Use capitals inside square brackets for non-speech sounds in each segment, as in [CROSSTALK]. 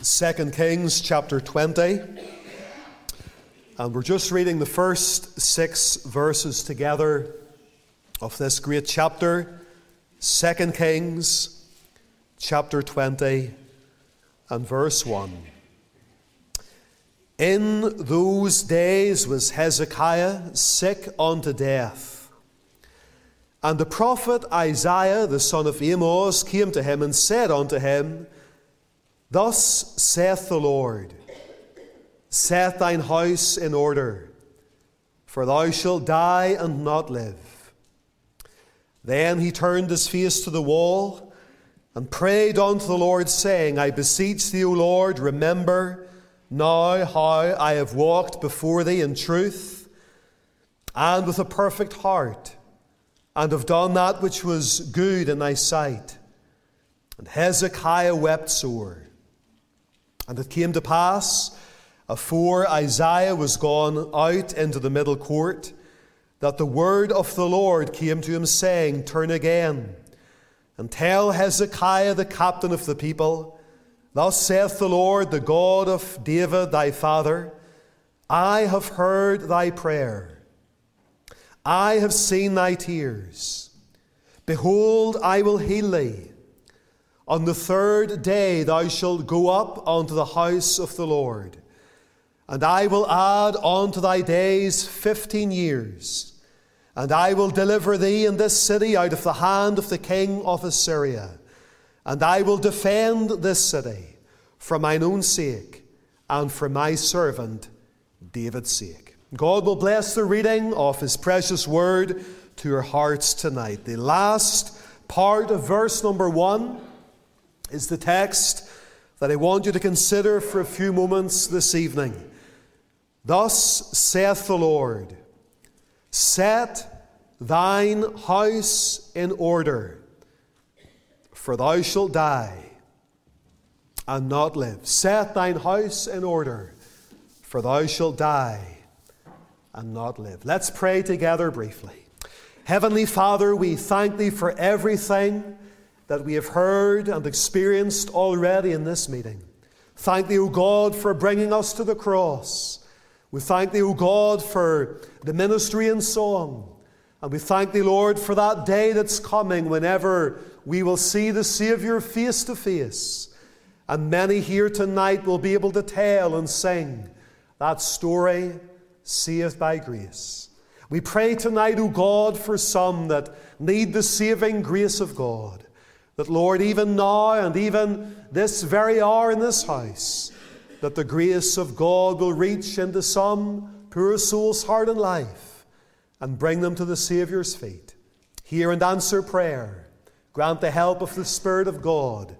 2 Kings chapter 20. And we're just reading the first six verses together of this great chapter, 2 Kings chapter 20 and verse 1. In those days was Hezekiah sick unto death. And the prophet Isaiah, the son of Amos, came to him and said unto him, Thus saith the Lord Set thine house in order, for thou shalt die and not live. Then he turned his face to the wall and prayed unto the Lord, saying, I beseech thee, O Lord, remember now how I have walked before thee in truth and with a perfect heart, and have done that which was good in thy sight. And Hezekiah wept sore. And it came to pass, afore Isaiah was gone out into the middle court, that the word of the Lord came to him, saying, Turn again, and tell Hezekiah the captain of the people, Thus saith the Lord, the God of David thy father, I have heard thy prayer, I have seen thy tears. Behold, I will heal thee. On the third day thou shalt go up unto the house of the Lord, and I will add unto thy days fifteen years, and I will deliver thee in this city out of the hand of the king of Assyria, and I will defend this city for mine own sake and for my servant David's sake. God will bless the reading of his precious word to your hearts tonight. The last part of verse number one is the text that I want you to consider for a few moments this evening. Thus saith the Lord Set thine house in order, for thou shalt die and not live. Set thine house in order, for thou shalt die and not live. Let's pray together briefly. Heavenly Father, we thank thee for everything that we have heard and experienced already in this meeting. Thank thee, O God, for bringing us to the cross. We thank thee, O God, for the ministry and song. And we thank thee, Lord, for that day that's coming whenever we will see the Saviour face to face. And many here tonight will be able to tell and sing that story, saved by grace. We pray tonight, O God, for some that need the saving grace of God. That, Lord, even now and even this very hour in this house, that the grace of God will reach into some poor soul's heart and life and bring them to the Saviour's feet. Hear and answer prayer. Grant the help of the Spirit of God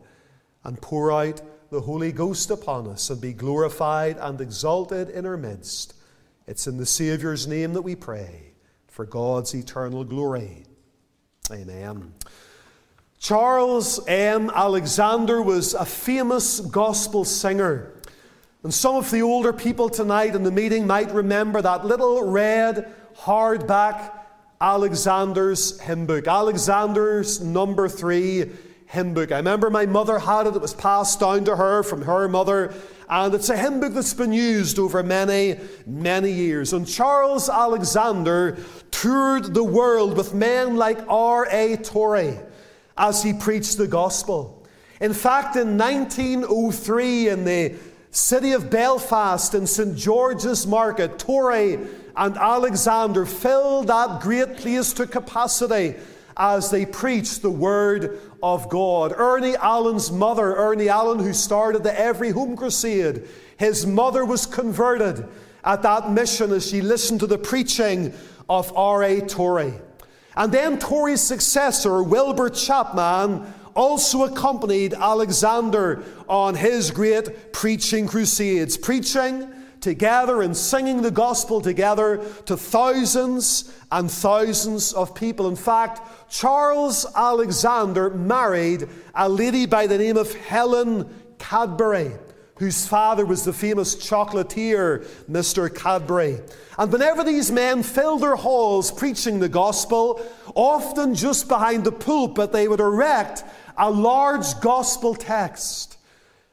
and pour out the Holy Ghost upon us and be glorified and exalted in our midst. It's in the Saviour's name that we pray for God's eternal glory. Amen. Charles M. Alexander was a famous gospel singer. And some of the older people tonight in the meeting might remember that little red hardback Alexander's hymn book. Alexander's number three hymn book. I remember my mother had it, it was passed down to her from her mother. And it's a hymn book that's been used over many, many years. And Charles Alexander toured the world with men like R.A. Torrey as he preached the gospel. In fact, in 1903, in the city of Belfast, in St. George's Market, Torrey and Alexander filled that great place to capacity as they preached the Word of God. Ernie Allen's mother, Ernie Allen, who started the Every Home Crusade, his mother was converted at that mission as she listened to the preaching of R.A. Torrey. And then Torrey's successor, Wilbur Chapman, also accompanied Alexander on his great preaching crusades, preaching together and singing the gospel together to thousands and thousands of people. In fact, Charles Alexander married a lady by the name of Helen Cadbury whose father was the famous chocolatier, Mr. Cadbury. And whenever these men filled their halls preaching the gospel, often just behind the pulpit, they would erect a large gospel text.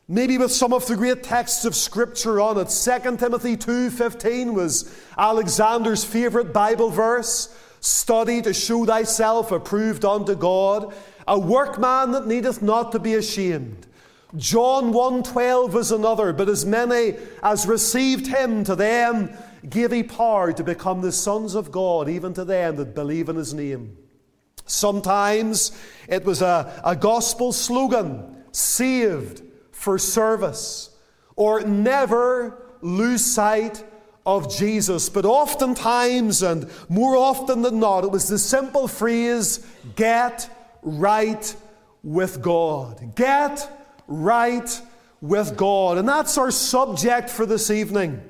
maybe with some of the great texts of Scripture on it. 2 Timothy 2.15 was Alexander's favourite Bible verse. Study to show thyself approved unto God, a workman that needeth not to be ashamed. John 1.12 is another, but as many as received him, to them gave he power to become the sons of God, even to them that believe in his name. Sometimes it was a, a gospel slogan saved for service, or never lose sight of Jesus. But oftentimes, and more often than not, it was the simple phrase get right with God. Get right with God. And that's our subject for this evening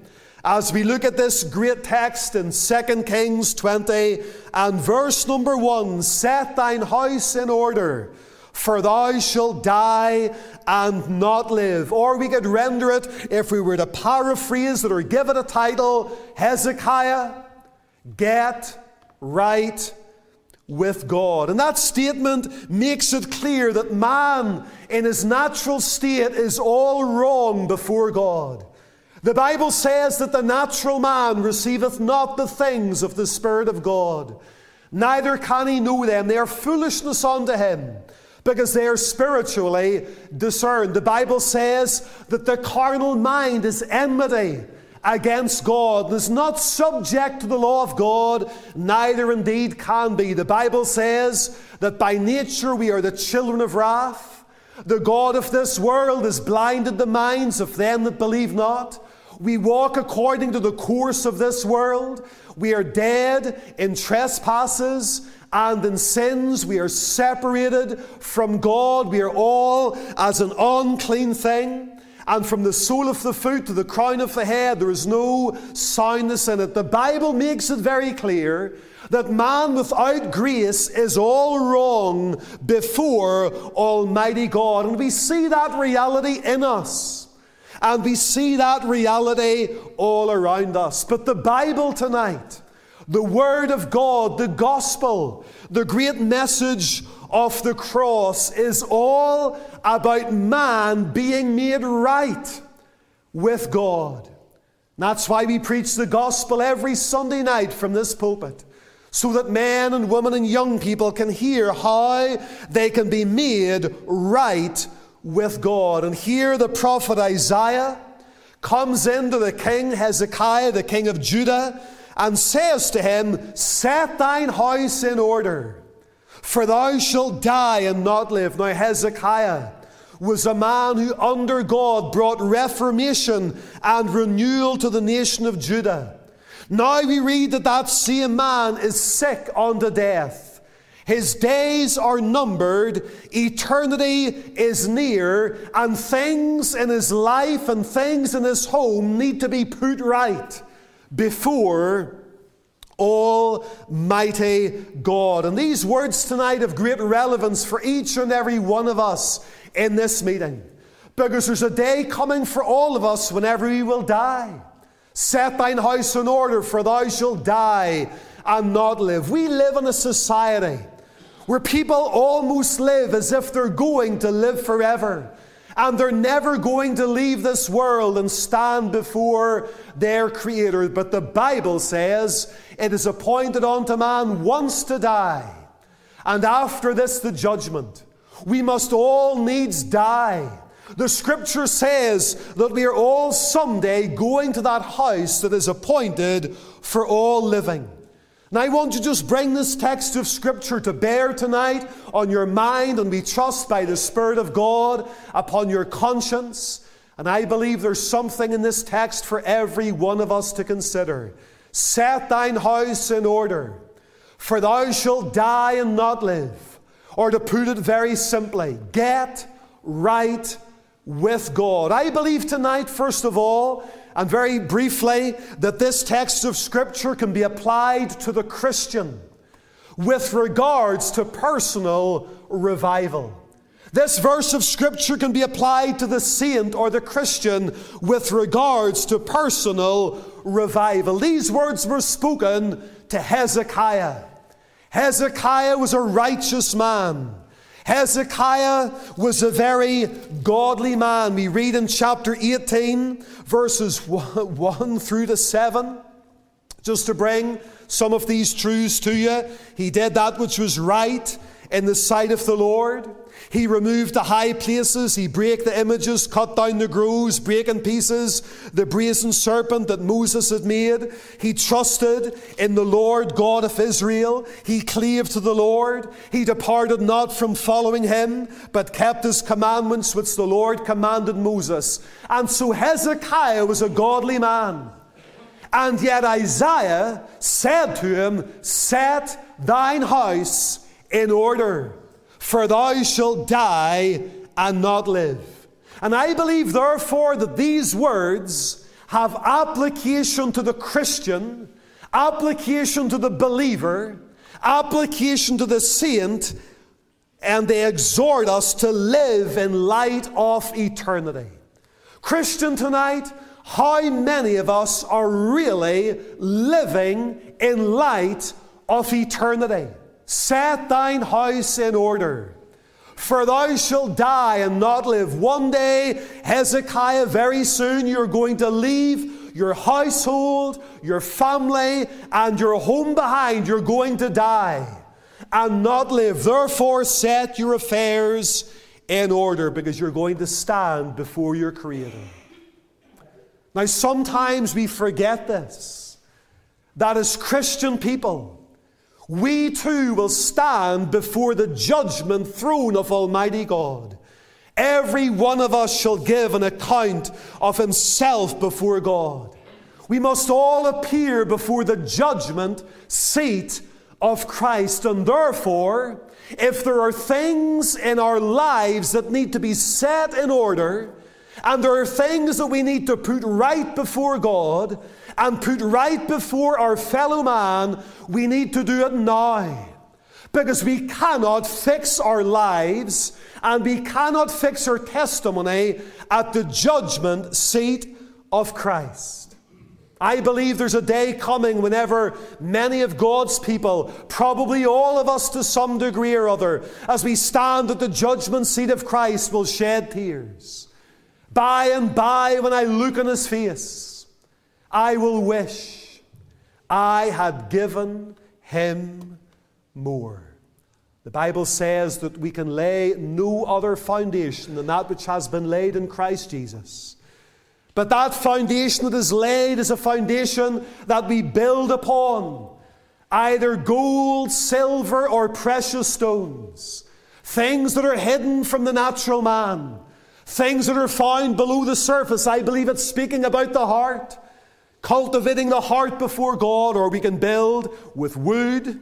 as we look at this great text in 2 Kings 20 and verse number 1 Set thine house in order, for thou shalt die and not live. Or we could render it, if we were to paraphrase it or give it a title Hezekiah, get right with God. And that statement makes it clear that man in his natural state is all wrong before God. The Bible says that the natural man receiveth not the things of the Spirit of God, neither can he know them. They are foolishness unto him, because they are spiritually discerned. The Bible says that the carnal mind is enmity against God, and is not subject to the law of God, neither indeed can be. The Bible says that by nature we are the children of wrath. The God of this world has blinded the minds of them that believe not. We walk according to the course of this world. We are dead in trespasses and in sins. We are separated from God. We are all as an unclean thing. And from the sole of the foot to the crown of the head, there is no soundness in it. The Bible makes it very clear that man without grace is all wrong before Almighty God. And we see that reality in us. And we see that reality all around us. But the Bible tonight, the Word of God, the gospel, the great message of the cross is all about man being made right with God. That's why we preach the gospel every Sunday night from this pulpit, so that men and women and young people can hear how they can be made right with God. And here the prophet Isaiah comes into the king Hezekiah, the king of Judah, and says to him, Set thine house in order, for thou shalt die and not live. Now, Hezekiah was a man who, under God, brought reformation and renewal to the nation of Judah. Now we read that that same man is sick unto death. His days are numbered, eternity is near, and things in his life and things in his home need to be put right before Almighty God. And these words tonight have great relevance for each and every one of us in this meeting. Because there's a day coming for all of us whenever we will die. Set thine house in order, for thou shalt die and not live. We live in a society where people almost live as if they're going to live forever. And they're never going to leave this world and stand before their Creator. But the Bible says it is appointed unto man once to die, and after this the judgment. We must all needs die. The scripture says that we are all someday going to that house that is appointed for all living. And I want you to just bring this text of Scripture to bear tonight on your mind, and we trust by the Spirit of God upon your conscience. And I believe there's something in this text for every one of us to consider. Set thine house in order, for thou shalt die and not live. Or to put it very simply, get right with God. I believe tonight, first of all, and very briefly, that this text of Scripture can be applied to the Christian with regards to personal revival. This verse of Scripture can be applied to the saint or the Christian with regards to personal revival. These words were spoken to Hezekiah. Hezekiah was a righteous man. Hezekiah was a very godly man. We read in chapter 18, verses [LAUGHS] 1 through to 7, just to bring some of these truths to you. He did that which was right in the sight of the Lord. He removed the high places, he brake the images, cut down the groves, break in pieces the brazen serpent that Moses had made. He trusted in the Lord God of Israel. He cleaved to the Lord. He departed not from following him, but kept his commandments which the Lord commanded Moses. And so Hezekiah was a godly man. And yet Isaiah said to him, Set thine house in order, for thou shalt die and not live. And I believe, therefore, that these words have application to the Christian, application to the believer, application to the saint, and they exhort us to live in light of eternity. Christian, tonight, how many of us are really living in light of eternity? Set thine house in order, for thou shalt die and not live. One day, Hezekiah, very soon you're going to leave your household, your family, and your home behind. You're going to die and not live. Therefore, set your affairs in order because you're going to stand before your Creator. Now, sometimes we forget this that as Christian people, we too will stand before the judgment throne of Almighty God. Every one of us shall give an account of himself before God. We must all appear before the judgment seat of Christ, and therefore, if there are things in our lives that need to be set in order, and there are things that we need to put right before God and put right before our fellow man. We need to do it now. Because we cannot fix our lives and we cannot fix our testimony at the judgment seat of Christ. I believe there's a day coming whenever many of God's people, probably all of us to some degree or other, as we stand at the judgment seat of Christ, will shed tears. By and by, when I look on his face, I will wish I had given him more. The Bible says that we can lay no other foundation than that which has been laid in Christ Jesus. But that foundation that is laid is a foundation that we build upon either gold, silver, or precious stones, things that are hidden from the natural man Things that are found below the surface, I believe it's speaking about the heart, cultivating the heart before God, or we can build with wood,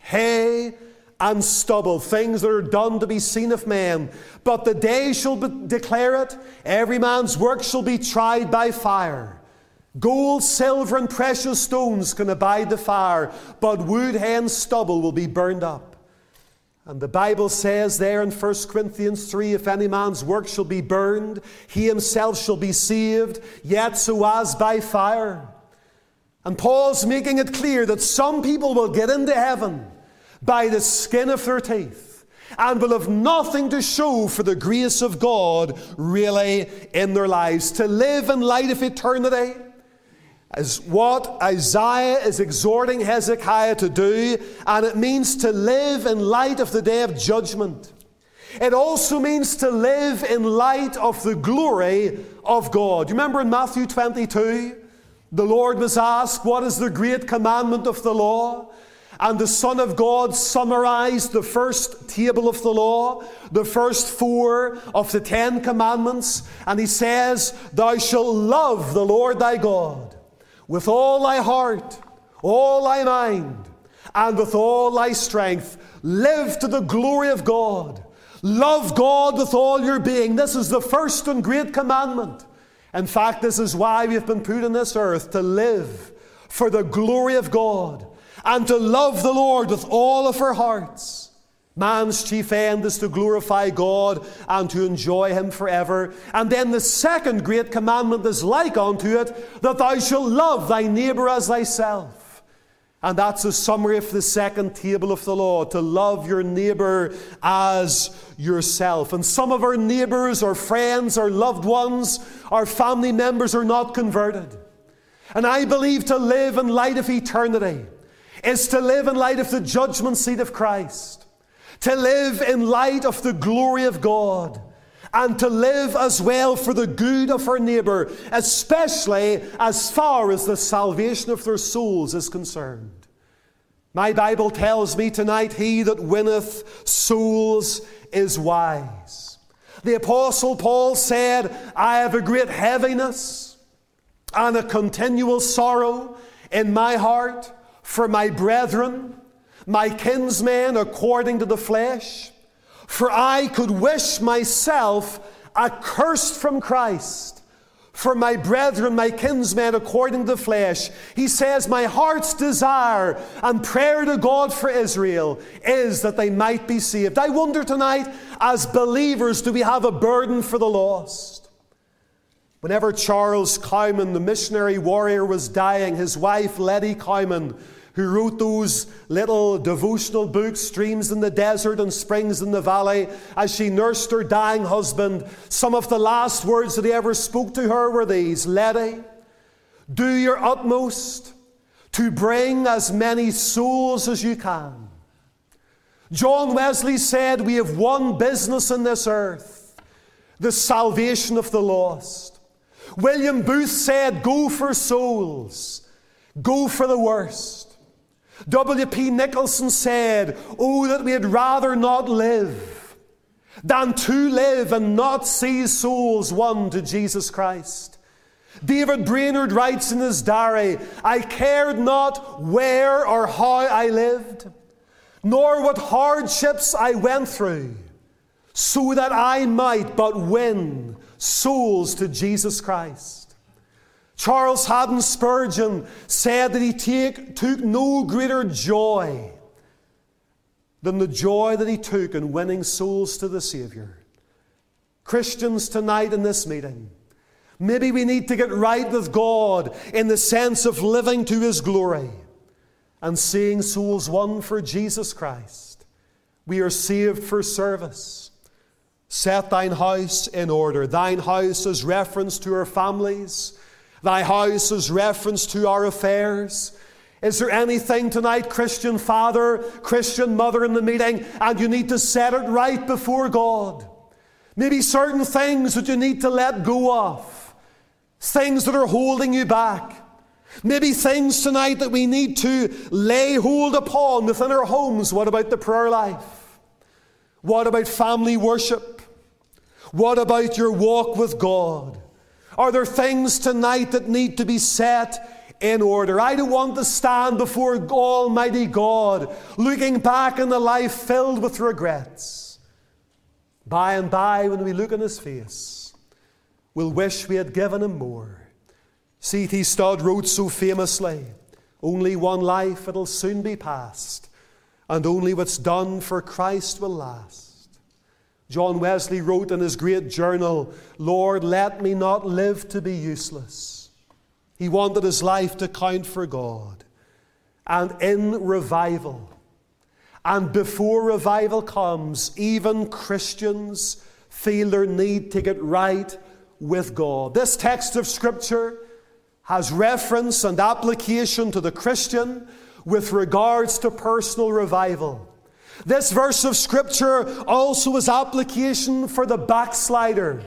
hay, and stubble, things that are done to be seen of men. But the day shall declare it, every man's work shall be tried by fire. Gold, silver, and precious stones can abide the fire, but wood, hay, and stubble will be burned up. And the Bible says there in 1 Corinthians 3 if any man's work shall be burned, he himself shall be saved, yet so as by fire. And Paul's making it clear that some people will get into heaven by the skin of their teeth and will have nothing to show for the grace of God really in their lives. To live in light of eternity is what Isaiah is exhorting Hezekiah to do, and it means to live in light of the day of judgment. It also means to live in light of the glory of God. You remember in Matthew 22, the Lord was asked, What is the great commandment of the law? And the Son of God summarized the first table of the law, the first four of the Ten Commandments, and he says, Thou shalt love the Lord thy God with all thy heart, all thy mind, and with all thy strength. Live to the glory of God. Love God with all your being. This is the first and great commandment. In fact, this is why we have been put on this earth to live for the glory of God and to love the Lord with all of our hearts Man's chief end is to glorify God and to enjoy Him forever. And then the second great commandment is like unto it that thou shalt love thy neighbor as thyself. And that's a summary of the second table of the law to love your neighbor as yourself. And some of our neighbors, our friends, our loved ones, our family members are not converted. And I believe to live in light of eternity is to live in light of the judgment seat of Christ, to live in light of the glory of God and to live as well for the good of our neighbour, especially as far as the salvation of their souls is concerned. My Bible tells me tonight, He that winneth souls is wise. The Apostle Paul said, I have a great heaviness and a continual sorrow in my heart for my brethren, my kinsmen according to the flesh. For I could wish myself accursed from Christ for my brethren, my kinsmen, according to the flesh. He says, My heart's desire and prayer to God for Israel is that they might be saved. I wonder tonight, as believers, do we have a burden for the lost? Whenever Charles Cowman, the missionary warrior, was dying, his wife, Lettie Cowman, who wrote those little devotional books, Streams in the Desert and Springs in the Valley, as she nursed her dying husband, some of the last words that he ever spoke to her were these Lettie, do your utmost to bring as many souls as you can. John Wesley said, We have one business in this earth the salvation of the lost. William Booth said, Go for souls, go for the worst. W.P. Nicholson said, Oh, that we had rather not live than to live and not see souls won to Jesus Christ. David Brainerd writes in his diary, I cared not where or how I lived, nor what hardships I went through, so that I might but win souls to Jesus Christ. Charles Haddon Spurgeon said that he take, took no greater joy than the joy that he took in winning souls to the Saviour. Christians, tonight in this meeting, maybe we need to get right with God in the sense of living to His glory and seeing souls won for Jesus Christ. We are saved for service. Set thine house in order. Thine house is reference to our families Thy house is reference to our affairs. Is there anything tonight, Christian father, Christian mother in the meeting, and you need to set it right before God? Maybe certain things that you need to let go of, things that are holding you back. Maybe things tonight that we need to lay hold upon within our homes. What about the prayer life? What about family worship? What about your walk with God? Are there things tonight that need to be set in order? I don't want to stand before Almighty God looking back on the life filled with regrets. By and by, when we look in His face, we'll wish we had given Him more. C.T. Studd wrote so famously Only one life, it'll soon be past, and only what's done for Christ will last. John Wesley wrote in his great journal, Lord, let me not live to be useless. He wanted his life to count for God. And in revival, and before revival comes, even Christians feel their need to get right with God. This text of Scripture has reference and application to the Christian with regards to personal revival. This verse of Scripture also is application for the backslider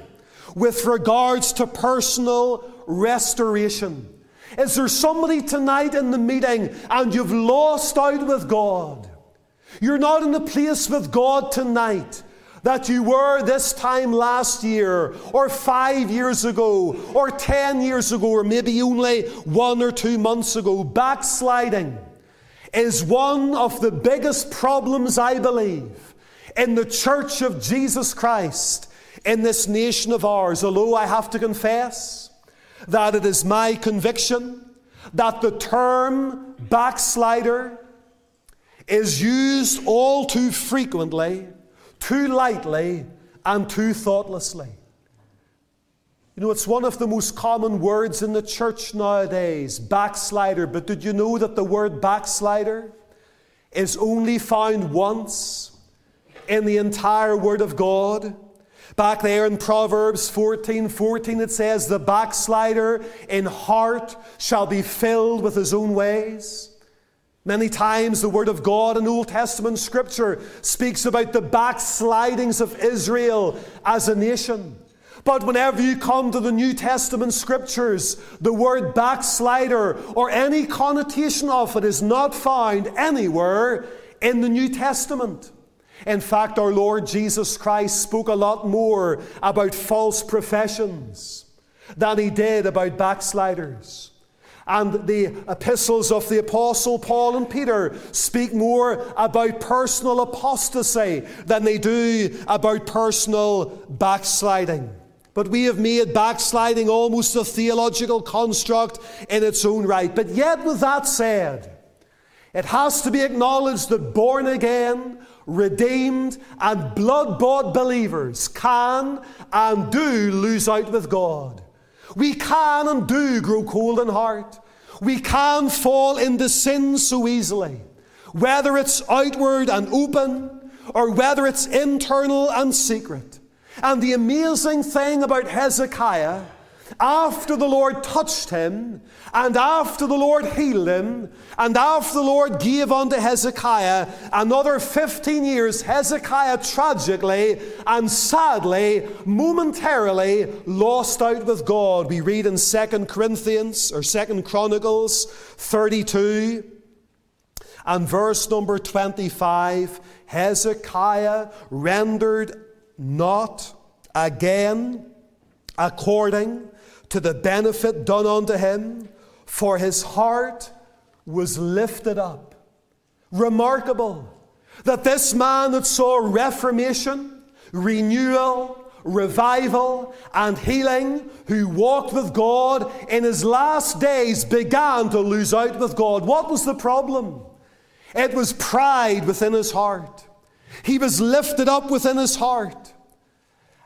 with regards to personal restoration. Is there somebody tonight in the meeting and you've lost out with God? You're not in the place with God tonight that you were this time last year, or five years ago, or ten years ago, or maybe only one or two months ago, backsliding is one of the biggest problems, I believe, in the church of Jesus Christ in this nation of ours. Although I have to confess that it is my conviction that the term backslider is used all too frequently, too lightly, and too thoughtlessly. You know, it's one of the most common words in the church nowadays, backslider. But did you know that the word backslider is only found once in the entire Word of God? Back there in Proverbs 14 14, it says, The backslider in heart shall be filled with his own ways. Many times the Word of God in Old Testament Scripture speaks about the backslidings of Israel as a nation. But whenever you come to the New Testament Scriptures, the word backslider or any connotation of it is not found anywhere in the New Testament. In fact, our Lord Jesus Christ spoke a lot more about false professions than he did about backsliders. And the epistles of the Apostle Paul and Peter speak more about personal apostasy than they do about personal backsliding. But we have made backsliding almost a theological construct in its own right. But yet, with that said, it has to be acknowledged that born again, redeemed, and blood bought believers can and do lose out with God. We can and do grow cold in heart. We can fall into sin so easily, whether it's outward and open or whether it's internal and secret. And the amazing thing about Hezekiah after the Lord touched him, and after the Lord healed him, and after the Lord gave unto Hezekiah another 15 years, Hezekiah tragically and sadly, momentarily lost out with God. We read in 2 Corinthians or 2 Chronicles 32 and verse number 25 Hezekiah rendered not again according to the benefit done unto him, for his heart was lifted up. Remarkable that this man that saw reformation, renewal, revival, and healing, who walked with God in his last days, began to lose out with God. What was the problem? It was pride within his heart. He was lifted up within his heart.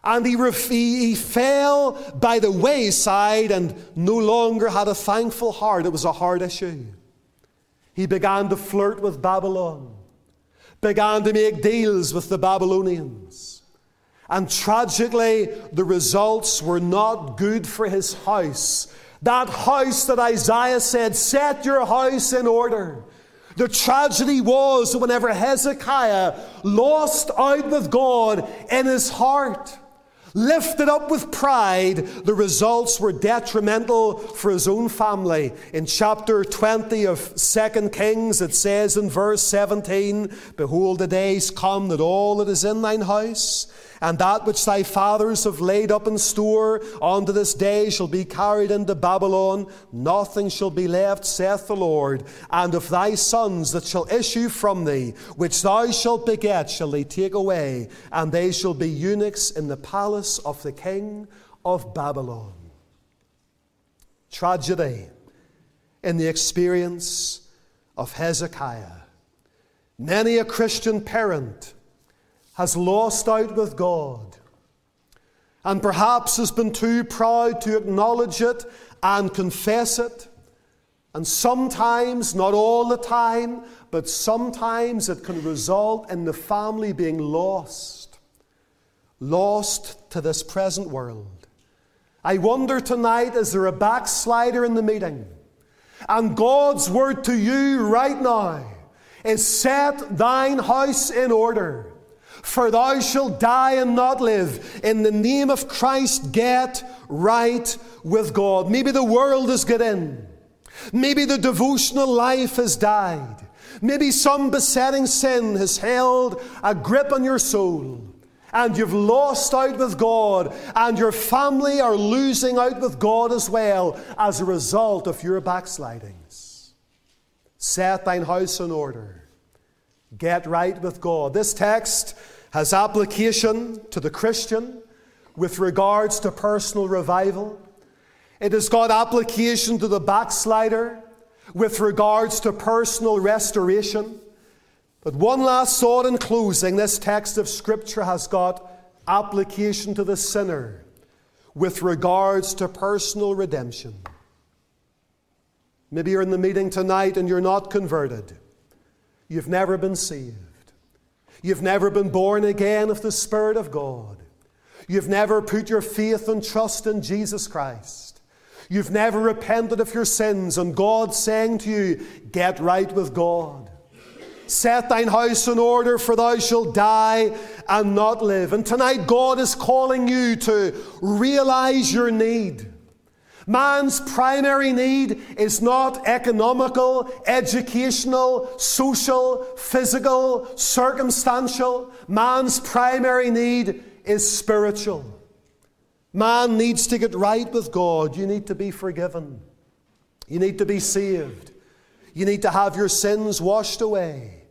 And he, he, fell by the wayside and no longer had a thankful heart. It was a hard issue. He began to flirt with Babylon, began to make deals with the Babylonians. And tragically, the results were not good for his house. That house that Isaiah said, Set your house in order. The tragedy was that whenever Hezekiah lost out with God in his heart, Lifted up with pride, the results were detrimental for his own family. In chapter 20 of 2 Kings, it says in verse 17 Behold, the days come that all that is in thine house, and that which thy fathers have laid up in store unto this day shall be carried into Babylon. Nothing shall be left, saith the Lord. And of thy sons that shall issue from thee, which thou shalt beget, shall they take away, and they shall be eunuchs in the palace of the king of Babylon. Tragedy in the experience of Hezekiah. Many a Christian parent has lost out with God and perhaps has been too proud to acknowledge it and confess it. And sometimes, not all the time, but sometimes it can result in the family being lost, lost to this present world. I wonder tonight is there a backslider in the meeting? And God's word to you right now is set thine house in order. For thou shalt die and not live. In the name of Christ, get right with God. Maybe the world has got in. Maybe the devotional life has died. Maybe some besetting sin has held a grip on your soul. And you've lost out with God, and your family are losing out with God as well as a result of your backslidings. Set thine house in order Get right with God. This text has application to the Christian with regards to personal revival. It has got application to the backslider with regards to personal restoration. But one last thought in closing this text of Scripture has got application to the sinner with regards to personal redemption. Maybe you're in the meeting tonight and you're not converted. You've never been saved. You've never been born again of the Spirit of God. You've never put your faith and trust in Jesus Christ. You've never repented of your sins, and God saying to you, Get right with God. Set thine house in order, for thou shalt die and not live. And tonight, God is calling you to realize your need. Man's primary need is not economical, educational, social, physical, circumstantial. Man's primary need is spiritual. Man needs to get right with God. You need to be forgiven. You need to be saved. You need to have your sins washed away.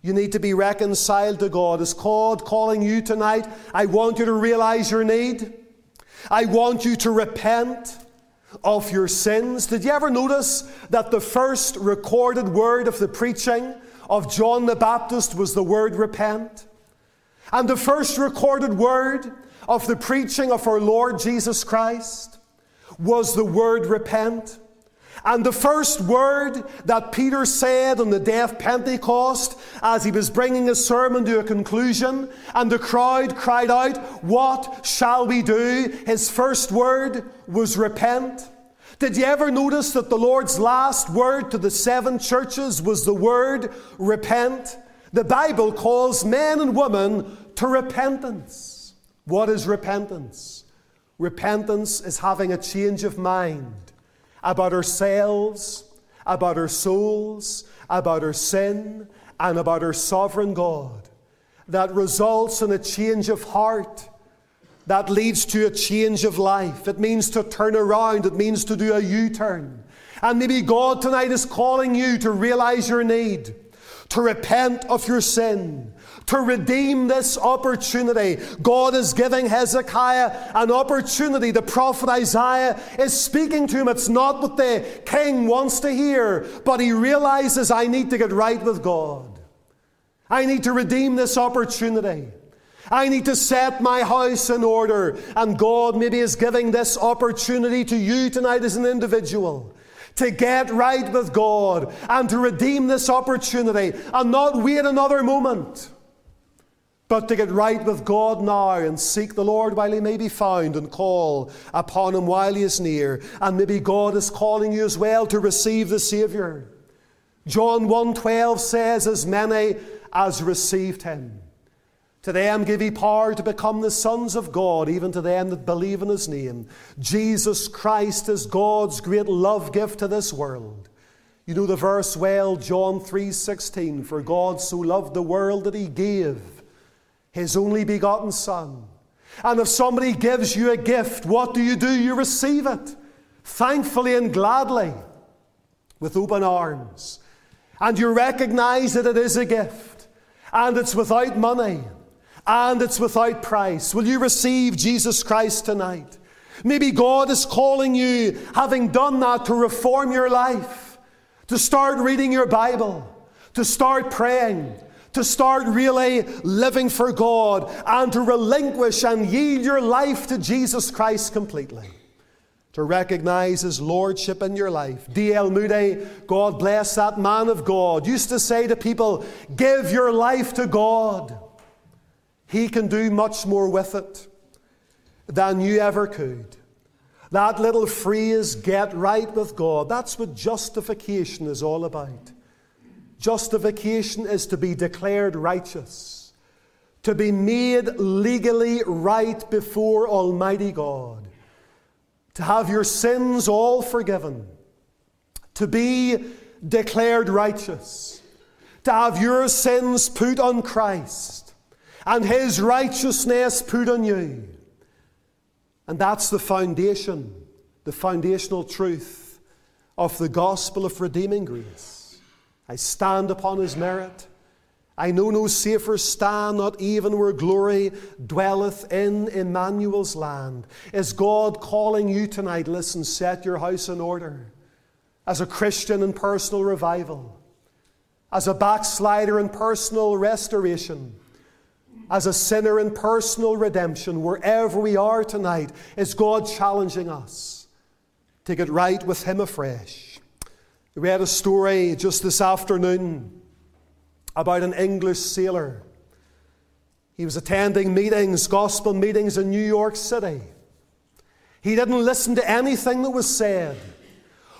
You need to be reconciled to God. Is God calling you tonight? I want you to realize your need. I want you to repent of your sins. Did you ever notice that the first recorded word of the preaching of John the Baptist was the word repent? And the first recorded word of the preaching of our Lord Jesus Christ was the word repent. And the first word that Peter said on the day of Pentecost, as he was bringing his sermon to a conclusion, and the crowd cried out, What shall we do? His first word was repent. Did you ever notice that the Lord's last word to the seven churches was the word repent? The Bible calls men and women to repentance. What is repentance? Repentance is having a change of mind about ourselves, about our souls, about our sin, and about our sovereign God that results in a change of heart that leads to a change of life. It means to turn around, it means to do a U turn. And maybe God tonight is calling you to realize your need, to repent of your sin, to redeem this opportunity. God is giving Hezekiah an opportunity. The prophet Isaiah is speaking to him. It's not what the king wants to hear, but he realizes I need to get right with God. I need to redeem this opportunity. I need to set my house in order. And God maybe is giving this opportunity to you tonight as an individual to get right with God and to redeem this opportunity and not wait another moment, but to get right with God now and seek the Lord while he may be found and call upon him while he is near. And maybe God is calling you as well to receive the Savior. John 1:12 says, As many as received him. To them give he power to become the sons of God, even to them that believe in his name. Jesus Christ is God's great love gift to this world. You know the verse well, John 3:16, for God so loved the world that he gave his only begotten son. And if somebody gives you a gift, what do you do? You receive it thankfully and gladly with open arms. And you recognize that it is a gift and it's without money and it's without price. Will you receive Jesus Christ tonight? Maybe God is calling you, having done that, to reform your life, to start reading your Bible, to start praying, to start really living for God, and to relinquish and yield your life to Jesus Christ completely. To recognize His Lordship in your life. D.L. Moody, God bless that man of God, used to say to people, Give your life to God. He can do much more with it than you ever could. That little phrase, get right with God, that's what justification is all about. Justification is to be declared righteous, to be made legally right before Almighty God, to have your sins all forgiven, to be declared righteous, to have your sins put on Christ and his righteousness put on you. And that's the foundation, the foundational truth of the gospel of redeeming grace. I stand upon his merit. I know no safer stand, not even where glory dwelleth in Emmanuel's land. Is God calling you tonight? Listen, set your house in order. As a Christian in personal revival, as a backslider in personal restoration as a sinner in personal redemption, wherever we are tonight, is God challenging us to get right with Him afresh. We read a story just this afternoon about an English sailor. He was attending meetings, gospel meetings in New York City. He didn't listen to anything that was said.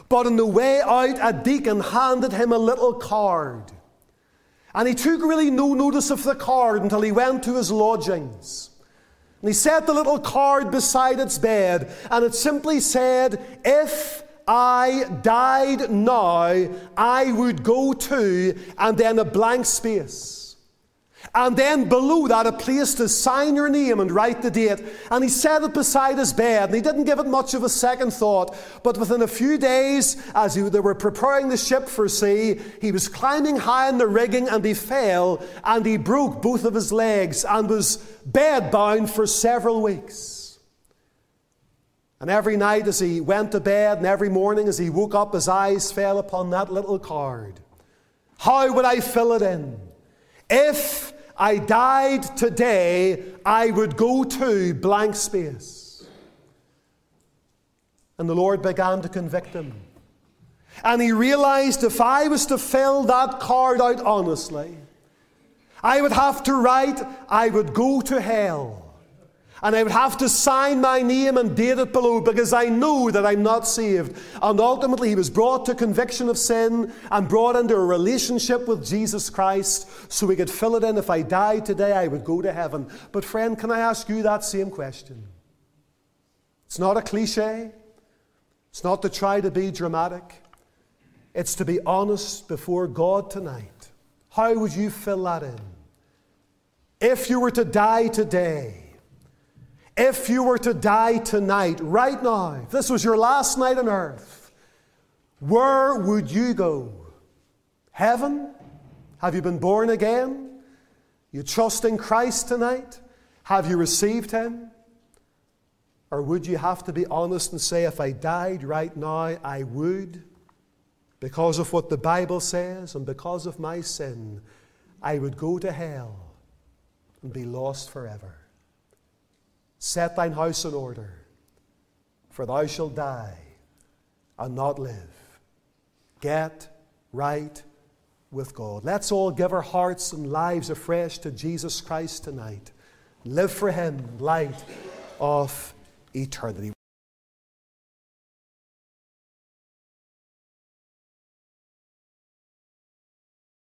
But on the way out, a deacon handed him a little card. And he took really no notice of the card until he went to his lodgings. And he set the little card beside its bed, and it simply said, If I died now, I would go to, and then a blank space. And then below that, a place to sign your name and write the date. And he set it beside his bed, and he didn't give it much of a second thought. But within a few days, as he, they were preparing the ship for sea, he was climbing high in the rigging, and he fell, and he broke both of his legs, and was bedbound for several weeks. And every night as he went to bed, and every morning as he woke up, his eyes fell upon that little card. How would I fill it in? If I died today, I would go to blank space. And the Lord began to convict him. And he realized if I was to fill that card out honestly, I would have to write, I would go to hell. And I would have to sign my name and date it below because I know that I'm not saved. And ultimately, he was brought to conviction of sin and brought into a relationship with Jesus Christ so we could fill it in. If I died today, I would go to heaven. But, friend, can I ask you that same question? It's not a cliche, it's not to try to be dramatic, it's to be honest before God tonight. How would you fill that in? If you were to die today, if you were to die tonight, right now, if this was your last night on earth, where would you go? Heaven? Have you been born again? You trust in Christ tonight? Have you received Him? Or would you have to be honest and say, if I died right now, I would, because of what the Bible says and because of my sin, I would go to hell and be lost forever? Set thine house in order, for thou shalt die and not live. Get right with God. Let's all give our hearts and lives afresh to Jesus Christ tonight. Live for Him, light of eternity.